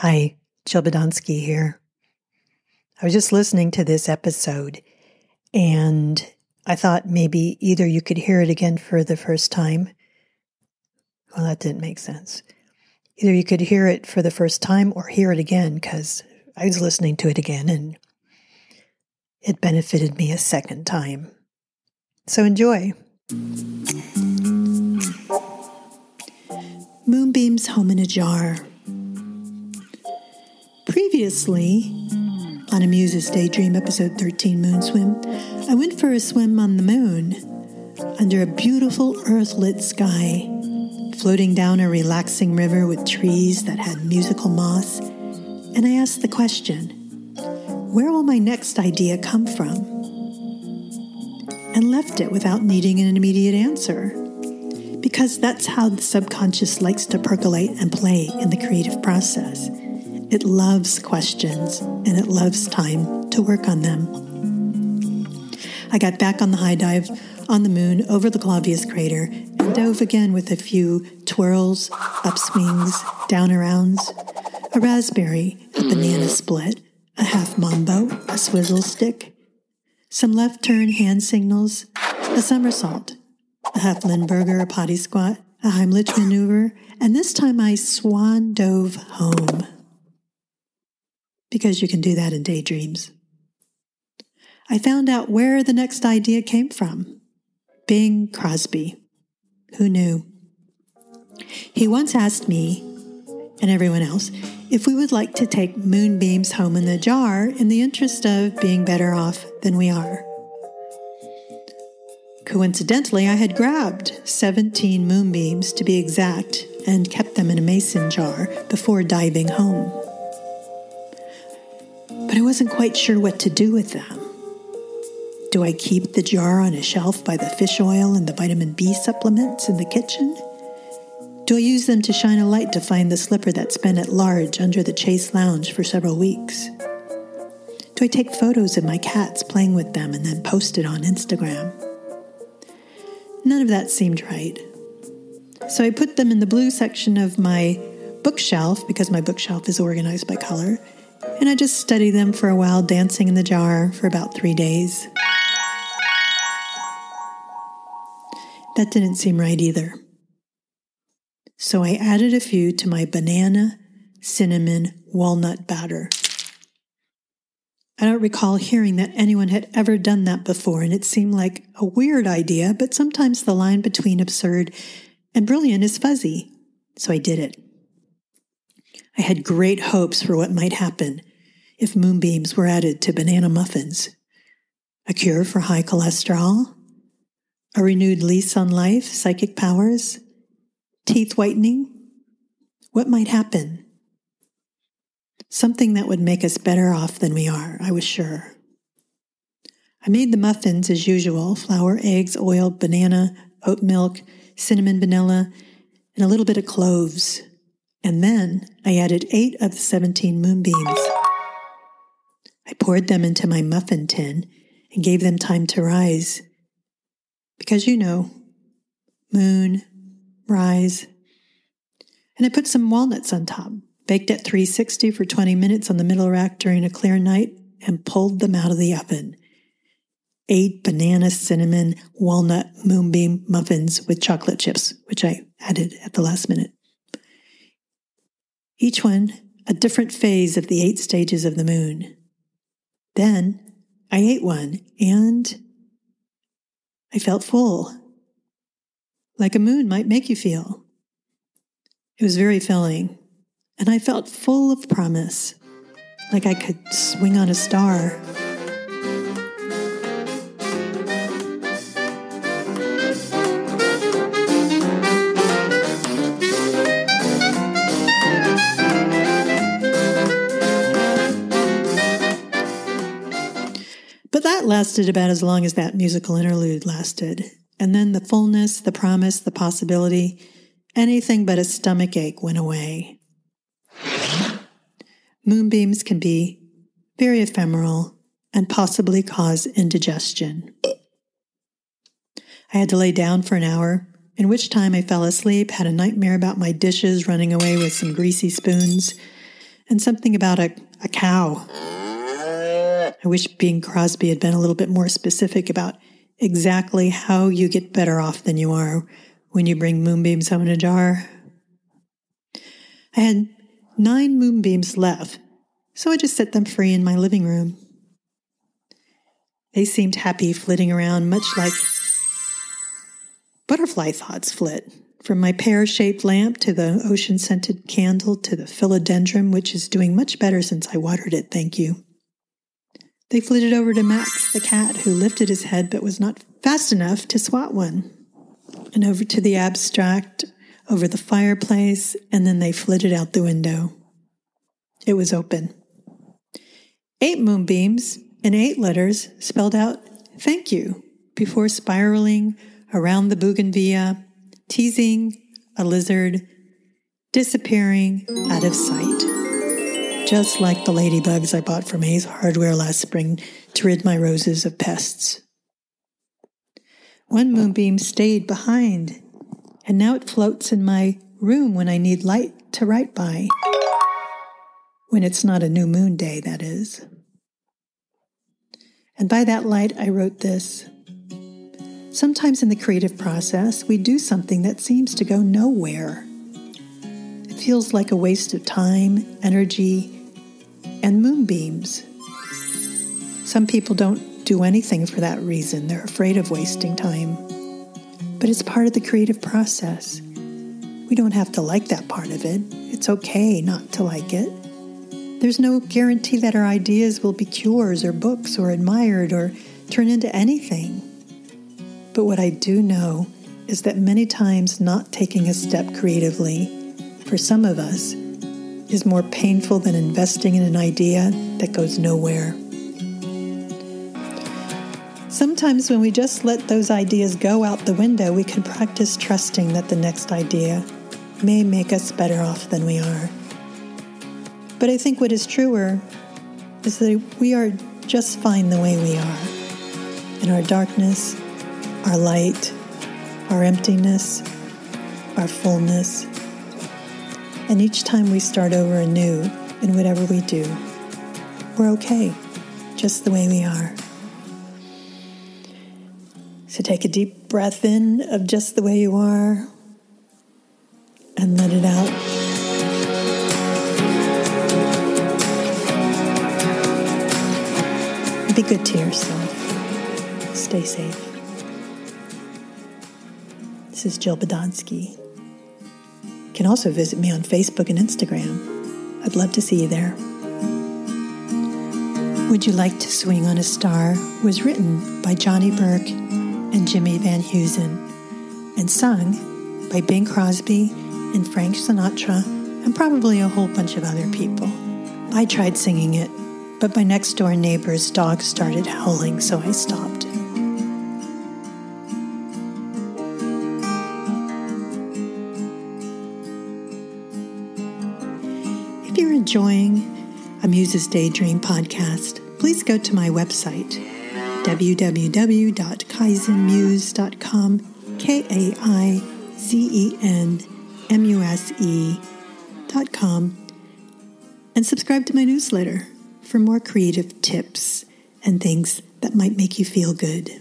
Hi, Jill here. I was just listening to this episode and I thought maybe either you could hear it again for the first time. Well, that didn't make sense. Either you could hear it for the first time or hear it again because I was listening to it again and it benefited me a second time. So enjoy. Moonbeams Home in a Jar. Previously, on a Muses Daydream, episode 13, Moon Swim, I went for a swim on the moon under a beautiful earth lit sky, floating down a relaxing river with trees that had musical moss. And I asked the question where will my next idea come from? And left it without needing an immediate answer. Because that's how the subconscious likes to percolate and play in the creative process. It loves questions and it loves time to work on them. I got back on the high dive on the moon over the Clavius crater and dove again with a few twirls, upswings, down arounds, a raspberry, a banana split, a half mambo, a swizzle stick, some left turn hand signals, a somersault, a half Limburger, a potty squat, a Heimlich maneuver, and this time I swan dove home because you can do that in daydreams. I found out where the next idea came from Bing Crosby. Who knew? He once asked me and everyone else if we would like to take moonbeams home in the jar in the interest of being better off than we are. Coincidentally, I had grabbed 17 moonbeams to be exact and kept them in a mason jar before diving home but I wasn't quite sure what to do with them. Do I keep the jar on a shelf by the fish oil and the vitamin B supplements in the kitchen? Do I use them to shine a light to find the slipper that's been at large under the Chase Lounge for several weeks? Do I take photos of my cats playing with them and then post it on Instagram? None of that seemed right. So I put them in the blue section of my bookshelf because my bookshelf is organized by color and I just studied them for a while, dancing in the jar for about three days. That didn't seem right either. So I added a few to my banana, cinnamon, walnut batter. I don't recall hearing that anyone had ever done that before, and it seemed like a weird idea, but sometimes the line between absurd and brilliant is fuzzy, so I did it. I had great hopes for what might happen if moonbeams were added to banana muffins. A cure for high cholesterol? A renewed lease on life, psychic powers? Teeth whitening? What might happen? Something that would make us better off than we are, I was sure. I made the muffins as usual flour, eggs, oil, banana, oat milk, cinnamon, vanilla, and a little bit of cloves. And then I added eight of the 17 moonbeams. I poured them into my muffin tin and gave them time to rise. Because you know, moon, rise. And I put some walnuts on top, baked at 360 for 20 minutes on the middle rack during a clear night, and pulled them out of the oven. Eight banana, cinnamon, walnut, moonbeam muffins with chocolate chips, which I added at the last minute. Each one a different phase of the eight stages of the moon. Then I ate one and I felt full, like a moon might make you feel. It was very filling, and I felt full of promise, like I could swing on a star. Lasted about as long as that musical interlude lasted. And then the fullness, the promise, the possibility, anything but a stomach ache went away. Moonbeams can be very ephemeral and possibly cause indigestion. I had to lay down for an hour, in which time I fell asleep, had a nightmare about my dishes running away with some greasy spoons, and something about a, a cow. I wish Bing Crosby had been a little bit more specific about exactly how you get better off than you are when you bring moonbeams home in a jar. I had nine moonbeams left, so I just set them free in my living room. They seemed happy flitting around, much like butterfly thoughts flit. From my pear shaped lamp to the ocean scented candle to the philodendron, which is doing much better since I watered it, thank you. They flitted over to Max, the cat, who lifted his head but was not fast enough to swat one, and over to the abstract, over the fireplace, and then they flitted out the window. It was open. Eight moonbeams and eight letters spelled out thank you before spiraling around the bougainvillea, teasing a lizard, disappearing out of sight. Just like the ladybugs I bought from Ace Hardware last spring to rid my roses of pests. One moonbeam stayed behind, and now it floats in my room when I need light to write by. When it's not a new moon day, that is. And by that light, I wrote this. Sometimes in the creative process, we do something that seems to go nowhere. It feels like a waste of time, energy, and moonbeams. Some people don't do anything for that reason. They're afraid of wasting time. But it's part of the creative process. We don't have to like that part of it. It's okay not to like it. There's no guarantee that our ideas will be cures or books or admired or turn into anything. But what I do know is that many times not taking a step creatively, for some of us, is more painful than investing in an idea that goes nowhere. Sometimes, when we just let those ideas go out the window, we can practice trusting that the next idea may make us better off than we are. But I think what is truer is that we are just fine the way we are. In our darkness, our light, our emptiness, our fullness. And each time we start over anew in whatever we do, we're okay, just the way we are. So take a deep breath in of just the way you are and let it out. Be good to yourself. Stay safe. This is Jill Badonsky. Can also visit me on Facebook and Instagram. I'd love to see you there. Would You Like to Swing on a Star was written by Johnny Burke and Jimmy Van Heusen and sung by Bing Crosby and Frank Sinatra and probably a whole bunch of other people. I tried singing it but my next door neighbor's dog started howling, so I stopped. Enjoying a Muses Daydream podcast, please go to my website, www.kaizenmuse.com, K A I Z E N M U S E.com, and subscribe to my newsletter for more creative tips and things that might make you feel good.